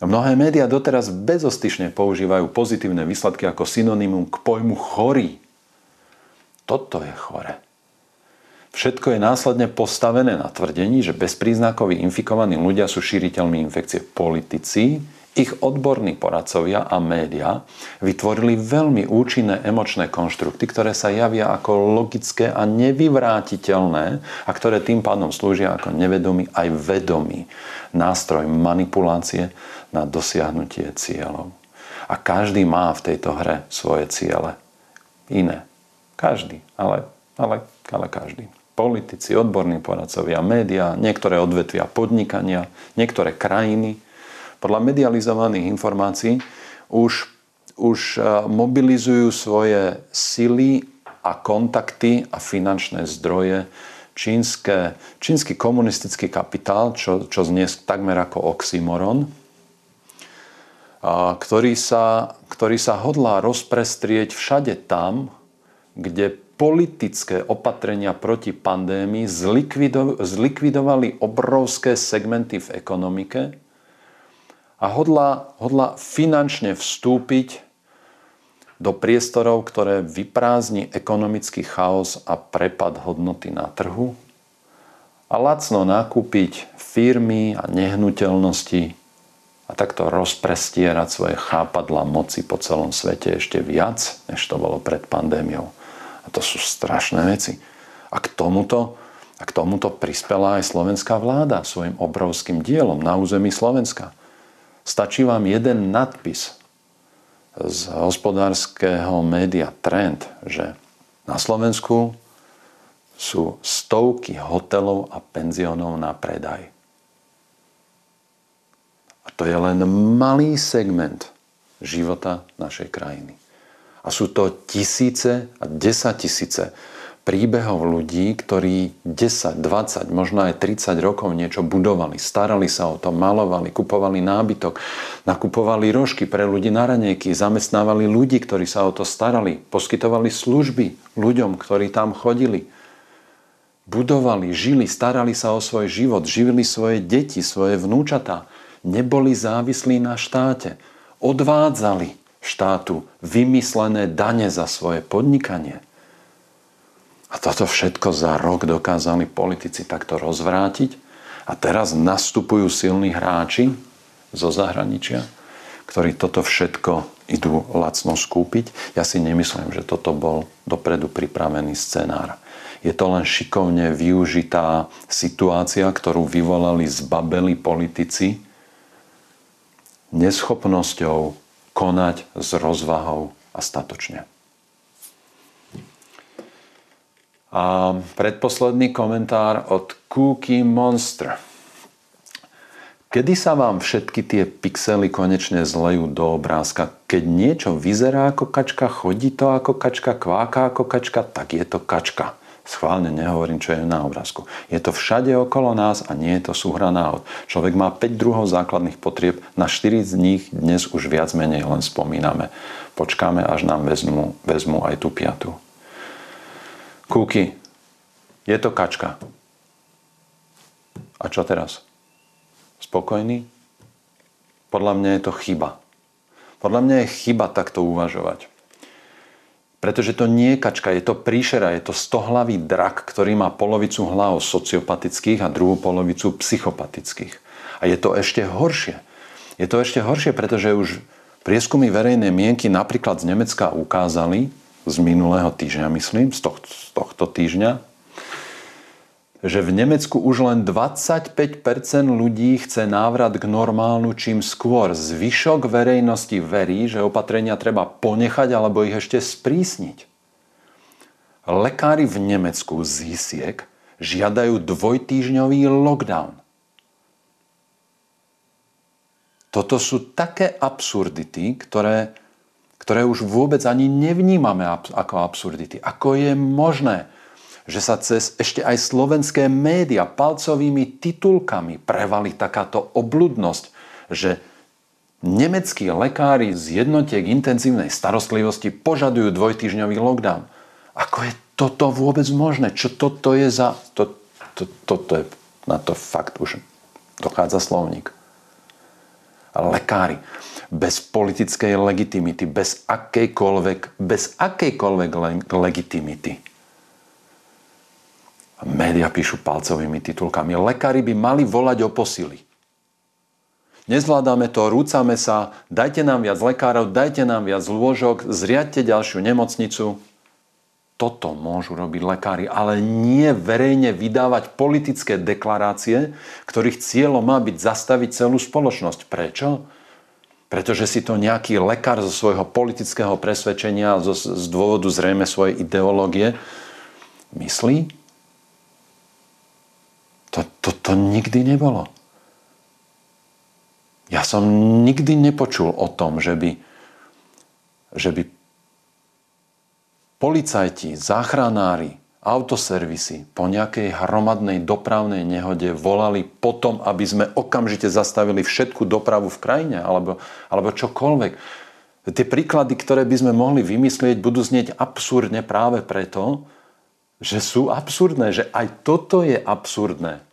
Mnohé médiá doteraz bezostyšne používajú pozitívne výsledky ako synonymum k pojmu chorý. Toto je chore. Všetko je následne postavené na tvrdení, že bezpríznakoví infikovaní ľudia sú šíriteľmi infekcie. Politici ich odborní poradcovia a média vytvorili veľmi účinné emočné konštrukty, ktoré sa javia ako logické a nevyvrátiteľné a ktoré tým pádom slúžia ako nevedomý aj vedomý nástroj manipulácie na dosiahnutie cieľov. A každý má v tejto hre svoje ciele. Iné. Každý. Ale, ale, ale každý politici, odborní poradcovia, médiá, niektoré odvetvia podnikania, niektoré krajiny, podľa medializovaných informácií už, už e, mobilizujú svoje sily a kontakty a finančné zdroje čínske, čínsky komunistický kapitál, čo, čo znie takmer ako oxymoron, a ktorý, sa, ktorý sa hodlá rozprestrieť všade tam, kde politické opatrenia proti pandémii zlikvidovali obrovské segmenty v ekonomike a hodla, hodla finančne vstúpiť do priestorov, ktoré vyprázdni ekonomický chaos a prepad hodnoty na trhu a lacno nakúpiť firmy a nehnuteľnosti a takto rozprestierať svoje chápadla moci po celom svete ešte viac, než to bolo pred pandémiou. A to sú strašné veci. A k tomuto, a k tomuto prispela aj slovenská vláda svojim obrovským dielom na území Slovenska. Stačí vám jeden nadpis z hospodárskeho média Trend, že na Slovensku sú stovky hotelov a penziónov na predaj. A to je len malý segment života našej krajiny. A sú to tisíce a desatisíce príbehov ľudí, ktorí 10, 20, možno aj 30 rokov niečo budovali, starali sa o to, malovali, kupovali nábytok, nakupovali rožky pre ľudí na ranejky, zamestnávali ľudí, ktorí sa o to starali, poskytovali služby ľuďom, ktorí tam chodili. Budovali, žili, starali sa o svoj život, živili svoje deti, svoje vnúčatá. Neboli závislí na štáte. Odvádzali štátu vymyslené dane za svoje podnikanie. A toto všetko za rok dokázali politici takto rozvrátiť. A teraz nastupujú silní hráči zo zahraničia, ktorí toto všetko idú lacno skúpiť. Ja si nemyslím, že toto bol dopredu pripravený scenár. Je to len šikovne využitá situácia, ktorú vyvolali zbabeli politici neschopnosťou konať s rozvahou a statočne. A predposledný komentár od Cookie Monster. Kedy sa vám všetky tie pixely konečne zlejú do obrázka? Keď niečo vyzerá ako kačka, chodí to ako kačka, kváka ako kačka, tak je to kačka. Schválne nehovorím, čo je na obrázku. Je to všade okolo nás a nie je to súhra náhod. Človek má 5 druhov základných potrieb, na 4 z nich dnes už viac menej len spomíname. Počkáme, až nám vezmu, vezmu aj tú piatu. Kúky, je to kačka. A čo teraz? Spokojný? Podľa mňa je to chyba. Podľa mňa je chyba takto uvažovať. Pretože to nie je kačka, je to príšera, je to stohlavý drak, ktorý má polovicu hlav sociopatických a druhú polovicu psychopatických. A je to ešte horšie. Je to ešte horšie, pretože už prieskumy verejnej mienky napríklad z Nemecka ukázali, z minulého týždňa, myslím, z tohto, z tohto týždňa, že v Nemecku už len 25% ľudí chce návrat k normálnu čím skôr. Zvyšok verejnosti verí, že opatrenia treba ponechať alebo ich ešte sprísniť. Lekári v Nemecku z hisiek žiadajú dvojtýžňový lockdown. Toto sú také absurdity, ktoré, ktoré už vôbec ani nevnímame ako absurdity. Ako je možné, že sa cez ešte aj slovenské média palcovými titulkami prevali takáto obludnosť, že nemeckí lekári z jednotiek intenzívnej starostlivosti požadujú dvojtyžňový lockdown. Ako je toto vôbec možné? Čo toto je za... To, to, toto je na to fakt už dochádza slovník. Lekári bez politickej legitimity, bez akejkoľvek, bez akejkoľvek legitimity Média píšu palcovými titulkami. Lekári by mali volať o posily. Nezvládame to, rúcame sa, dajte nám viac lekárov, dajte nám viac lôžok, zriadte ďalšiu nemocnicu. Toto môžu robiť lekári, ale nie verejne vydávať politické deklarácie, ktorých cieľom má byť zastaviť celú spoločnosť. Prečo? Pretože si to nejaký lekár zo svojho politického presvedčenia, z dôvodu zrejme svojej ideológie myslí? To, to, to nikdy nebolo. Ja som nikdy nepočul o tom, že by, že by policajti, záchranári, autoservisy po nejakej hromadnej dopravnej nehode volali potom, aby sme okamžite zastavili všetku dopravu v krajine alebo, alebo čokoľvek. Tie príklady, ktoré by sme mohli vymyslieť, budú znieť absurdne práve preto, že sú absurdné, že aj toto je absurdné.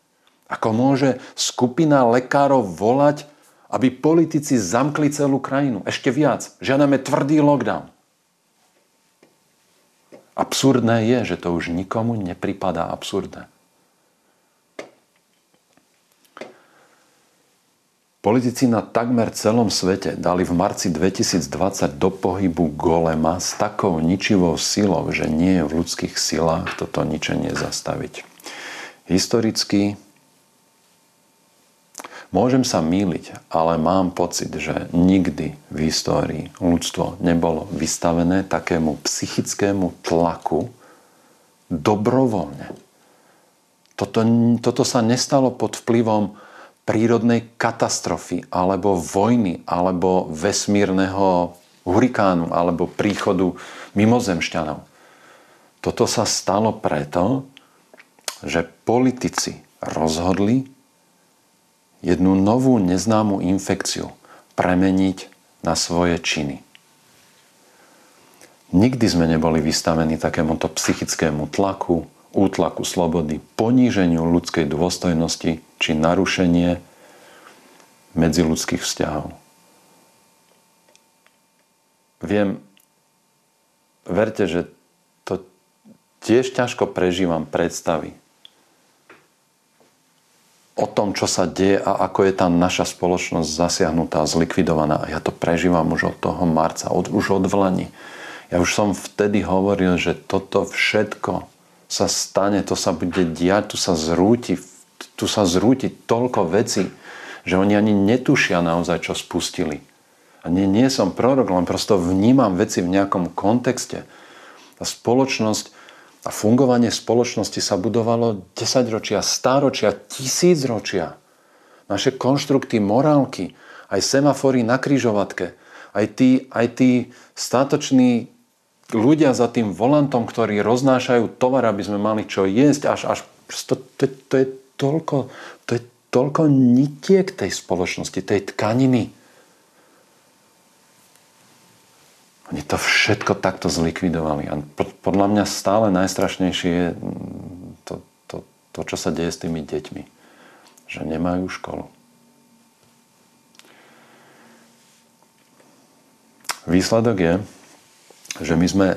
Ako môže skupina lekárov volať, aby politici zamkli celú krajinu. Ešte viac. Žiadame tvrdý lockdown. Absurdné je, že to už nikomu nepripadá absurdné. Politici na takmer celom svete dali v marci 2020 do pohybu golema s takou ničivou silou, že nie je v ľudských silách toto ničenie zastaviť. Historicky Môžem sa míliť, ale mám pocit, že nikdy v histórii ľudstvo nebolo vystavené takému psychickému tlaku dobrovoľne. Toto, toto sa nestalo pod vplyvom prírodnej katastrofy, alebo vojny, alebo vesmírneho hurikánu, alebo príchodu mimozemšťanov. Toto sa stalo preto, že politici rozhodli, jednu novú neznámu infekciu premeniť na svoje činy. Nikdy sme neboli vystavení takémuto psychickému tlaku, útlaku slobody, poníženiu ľudskej dôstojnosti či narušenie medziludských vzťahov. Viem, verte, že to tiež ťažko prežívam predstavy o tom, čo sa deje a ako je tá naša spoločnosť zasiahnutá, zlikvidovaná. Ja to prežívam už od toho marca, od, už od vlani. Ja už som vtedy hovoril, že toto všetko sa stane, to sa bude diať, tu sa zrúti, tu sa zrúti toľko vecí, že oni ani netušia naozaj, čo spustili. A nie, nie som prorok, len prosto vnímam veci v nejakom kontexte. Tá spoločnosť a fungovanie spoločnosti sa budovalo 10 ročia, stáročia, tisíc ročia. Naše konštrukty, morálky, aj semafory na kryžovatke, aj tí, aj tí statoční ľudia za tým volantom, ktorí roznášajú tovar, aby sme mali čo jesť, až, až to, to, to, je toľko, to je toľko nitiek tej spoločnosti, tej tkaniny, Oni to všetko takto zlikvidovali. A podľa mňa stále najstrašnejšie je mm, to, to, to, čo sa deje s tými deťmi. Že nemajú školu. Výsledok je, že my sme,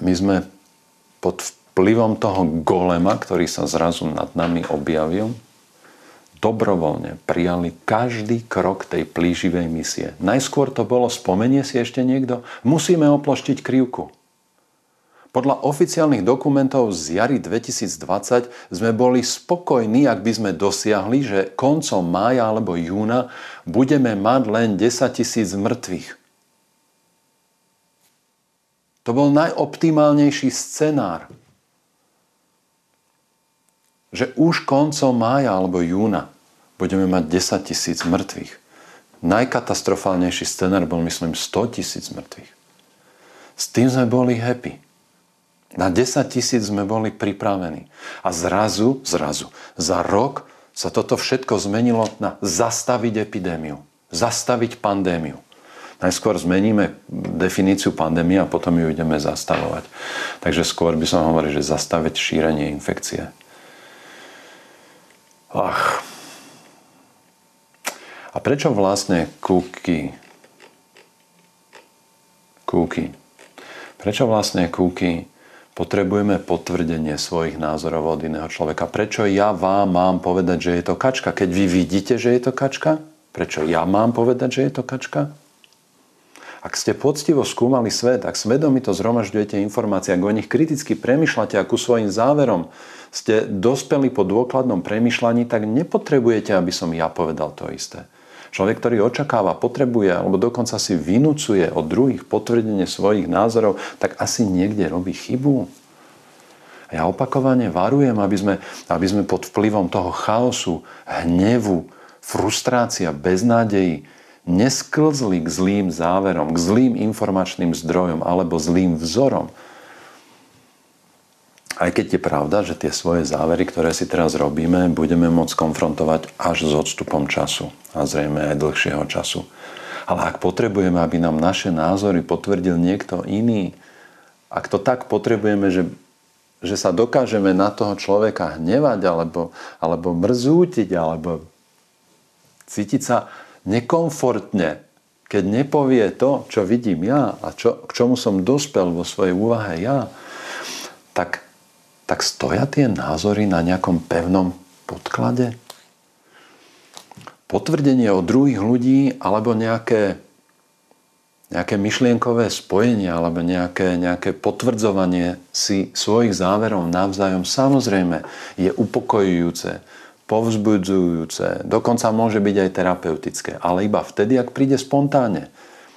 my sme pod vplyvom toho golema, ktorý sa zrazu nad nami objavil, dobrovoľne prijali každý krok tej plíživej misie. Najskôr to bolo, spomenie si ešte niekto, musíme oploštiť krivku. Podľa oficiálnych dokumentov z jary 2020 sme boli spokojní, ak by sme dosiahli, že koncom mája alebo júna budeme mať len 10 tisíc mŕtvych. To bol najoptimálnejší scenár. Že už koncom mája alebo júna budeme mať 10 tisíc mŕtvych. Najkatastrofálnejší scenár bol, myslím, 100 tisíc mŕtvych. S tým sme boli happy. Na 10 tisíc sme boli pripravení. A zrazu, zrazu, za rok sa toto všetko zmenilo na zastaviť epidémiu. Zastaviť pandémiu. Najskôr zmeníme definíciu pandémie a potom ju ideme zastavovať. Takže skôr by som hovoril, že zastaviť šírenie infekcie. Ach. A prečo vlastne kúky kúky? Prečo vlastne kúky potrebujeme potvrdenie svojich názorov od iného človeka. Prečo ja vám mám povedať, že je to kačka? Keď vy vidíte, že je to kačka, prečo ja mám povedať, že je to kačka? Ak ste poctivo skúmali svet, ak svedomito zhromažďujete informácie, ak o nich kriticky premyšľate a ku svojim záverom ste dospeli po dôkladnom premyšľaní, tak nepotrebujete, aby som ja povedal to isté. Človek, ktorý očakáva, potrebuje alebo dokonca si vynúcuje od druhých potvrdenie svojich názorov, tak asi niekde robí chybu. A ja opakovane varujem, aby sme, aby sme pod vplyvom toho chaosu, hnevu, frustrácia, beznádejí nesklzli k zlým záverom, k zlým informačným zdrojom alebo zlým vzorom, aj keď je pravda, že tie svoje závery, ktoré si teraz robíme, budeme môcť konfrontovať až s odstupom času a zrejme aj dlhšieho času. Ale ak potrebujeme, aby nám naše názory potvrdil niekto iný, ak to tak potrebujeme, že, že sa dokážeme na toho človeka hnevať alebo, alebo mrzútiť alebo cítiť sa nekomfortne, keď nepovie to, čo vidím ja a čo, k čomu som dospel vo svojej úvahe ja, tak tak stoja tie názory na nejakom pevnom podklade? Potvrdenie od druhých ľudí alebo nejaké, nejaké myšlienkové spojenie alebo nejaké, nejaké potvrdzovanie si svojich záverov navzájom samozrejme je upokojujúce, povzbudzujúce, dokonca môže byť aj terapeutické, ale iba vtedy, ak príde spontánne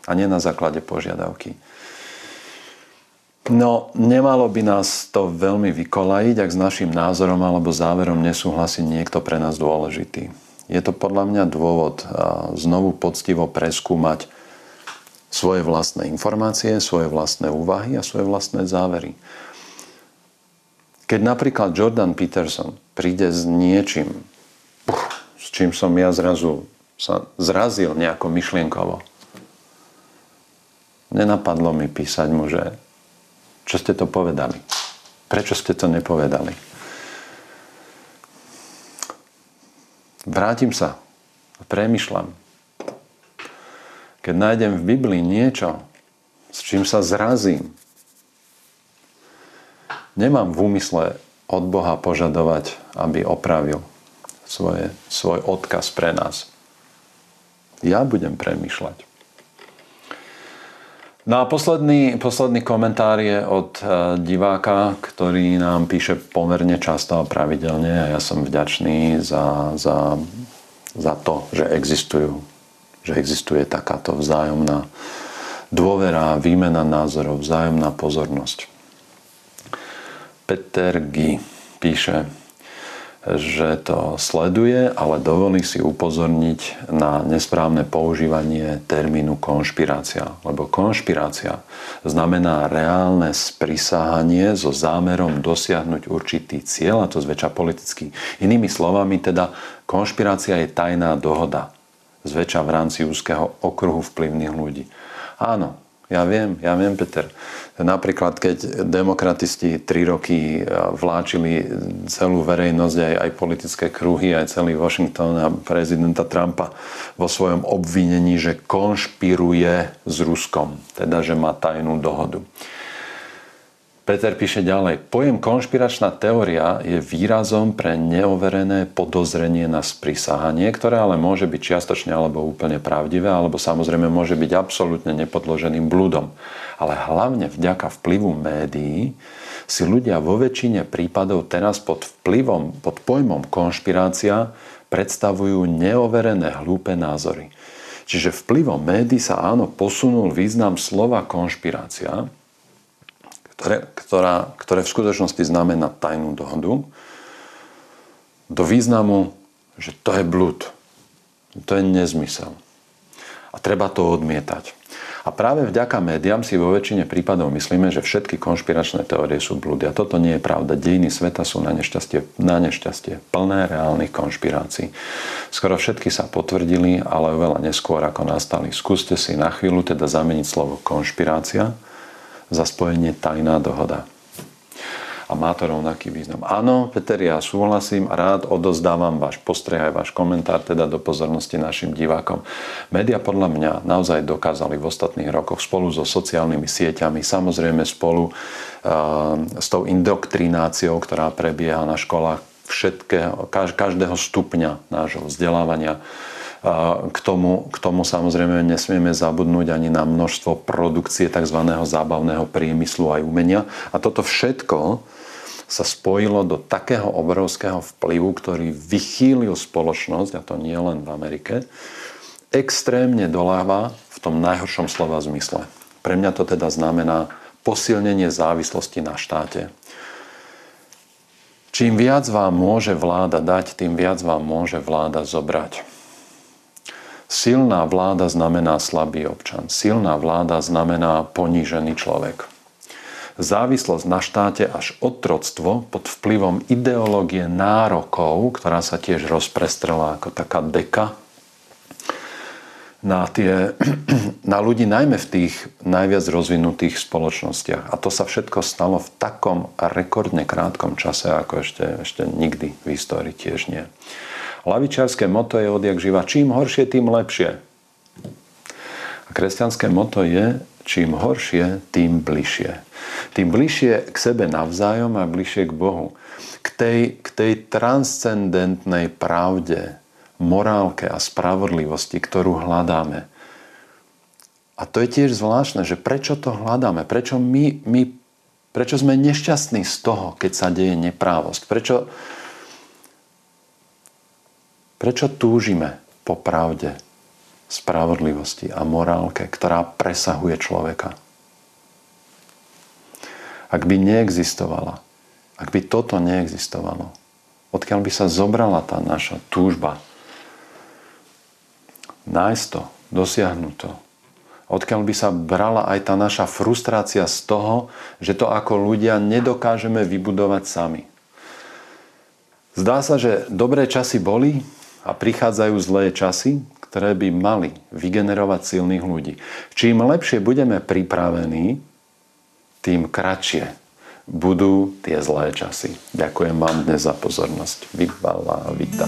a nie na základe požiadavky. No, nemalo by nás to veľmi vykolajiť, ak s našim názorom alebo záverom nesúhlasí niekto pre nás dôležitý. Je to podľa mňa dôvod znovu poctivo preskúmať svoje vlastné informácie, svoje vlastné úvahy a svoje vlastné závery. Keď napríklad Jordan Peterson príde s niečím, s čím som ja zrazu sa zrazil nejako myšlienkovo, nenapadlo mi písať mu, že čo ste to povedali? Prečo ste to nepovedali? Vrátim sa a premyšľam. Keď nájdem v Biblii niečo, s čím sa zrazím, nemám v úmysle od Boha požadovať, aby opravil svoje, svoj odkaz pre nás. Ja budem premyšľať. No a posledný, posledný komentár je od e, diváka, ktorý nám píše pomerne často a pravidelne a ja som vďačný za, za, za to, že existujú, že existuje takáto vzájomná dôvera, výmena názorov, vzájomná pozornosť. Peter G. píše, že to sleduje, ale dovolí si upozorniť na nesprávne používanie termínu konšpirácia. Lebo konšpirácia znamená reálne sprisahanie so zámerom dosiahnuť určitý cieľ, a to zväčša politický. Inými slovami teda, konšpirácia je tajná dohoda, zväčša v rámci úzkeho okruhu vplyvných ľudí. Áno, ja viem, ja viem, Peter. Napríklad, keď demokratisti tri roky vláčili celú verejnosť, aj, aj politické kruhy, aj celý Washington a prezidenta Trumpa vo svojom obvinení, že konšpiruje s Ruskom, teda že má tajnú dohodu. Peter píše ďalej. Pojem konšpiračná teória je výrazom pre neoverené podozrenie na sprisahanie, ktoré ale môže byť čiastočne alebo úplne pravdivé, alebo samozrejme môže byť absolútne nepodloženým blúdom. Ale hlavne vďaka vplyvu médií si ľudia vo väčšine prípadov teraz pod vplyvom, pod pojmom konšpirácia predstavujú neoverené hlúpe názory. Čiže vplyvom médií sa áno posunul význam slova konšpirácia, ktoré, ktorá, ktoré v skutočnosti znamená tajnú dohodu, do významu, že to je blúd. To je nezmysel. A treba to odmietať. A práve vďaka médiám si vo väčšine prípadov myslíme, že všetky konšpiračné teórie sú blúdy. A toto nie je pravda. Dejiny sveta sú na nešťastie, na nešťastie plné reálnych konšpirácií. Skoro všetky sa potvrdili, ale oveľa neskôr ako nastali. Skúste si na chvíľu teda zameniť slovo konšpirácia za spojenie tajná dohoda. A má to rovnaký význam. Áno, Peter, ja súhlasím a rád odozdávam váš postreh aj váš komentár teda do pozornosti našim divákom. Média podľa mňa naozaj dokázali v ostatných rokoch spolu so sociálnymi sieťami, samozrejme spolu uh, s tou indoktrináciou, ktorá prebieha na školách všetkého, každého stupňa nášho vzdelávania, k tomu, k tomu samozrejme nesmieme zabudnúť ani na množstvo produkcie tzv. zábavného priemyslu aj umenia. A toto všetko sa spojilo do takého obrovského vplyvu, ktorý vychýlil spoločnosť, a to nie len v Amerike, extrémne doláva v tom najhoršom slova zmysle. Pre mňa to teda znamená posilnenie závislosti na štáte. Čím viac vám môže vláda dať, tým viac vám môže vláda zobrať. Silná vláda znamená slabý občan. Silná vláda znamená ponížený človek. Závislosť na štáte až otroctvo pod vplyvom ideológie nárokov, ktorá sa tiež rozprestrela ako taká deka na, tie, na ľudí najmä v tých najviac rozvinutých spoločnostiach. A to sa všetko stalo v takom rekordne krátkom čase, ako ešte, ešte nikdy v histórii tiež nie. Lavičiarské moto je odjak živa. Čím horšie, tým lepšie. A kresťanské moto je, čím horšie, tým bližšie. Tým bližšie k sebe navzájom a bližšie k Bohu. K tej, k tej transcendentnej pravde, morálke a spravodlivosti, ktorú hľadáme. A to je tiež zvláštne, že prečo to hľadáme? Prečo, my, my, prečo sme nešťastní z toho, keď sa deje neprávosť? Prečo, Prečo túžime po pravde, spravodlivosti a morálke, ktorá presahuje človeka? Ak by neexistovala, ak by toto neexistovalo, odkiaľ by sa zobrala tá naša túžba nájsť to, dosiahnuť to, odkiaľ by sa brala aj tá naša frustrácia z toho, že to ako ľudia nedokážeme vybudovať sami. Zdá sa, že dobré časy boli, a prichádzajú zlé časy, ktoré by mali vygenerovať silných ľudí. Čím lepšie budeme pripravení, tým kratšie budú tie zlé časy. Ďakujem vám dnes za pozornosť. Vybala Vita.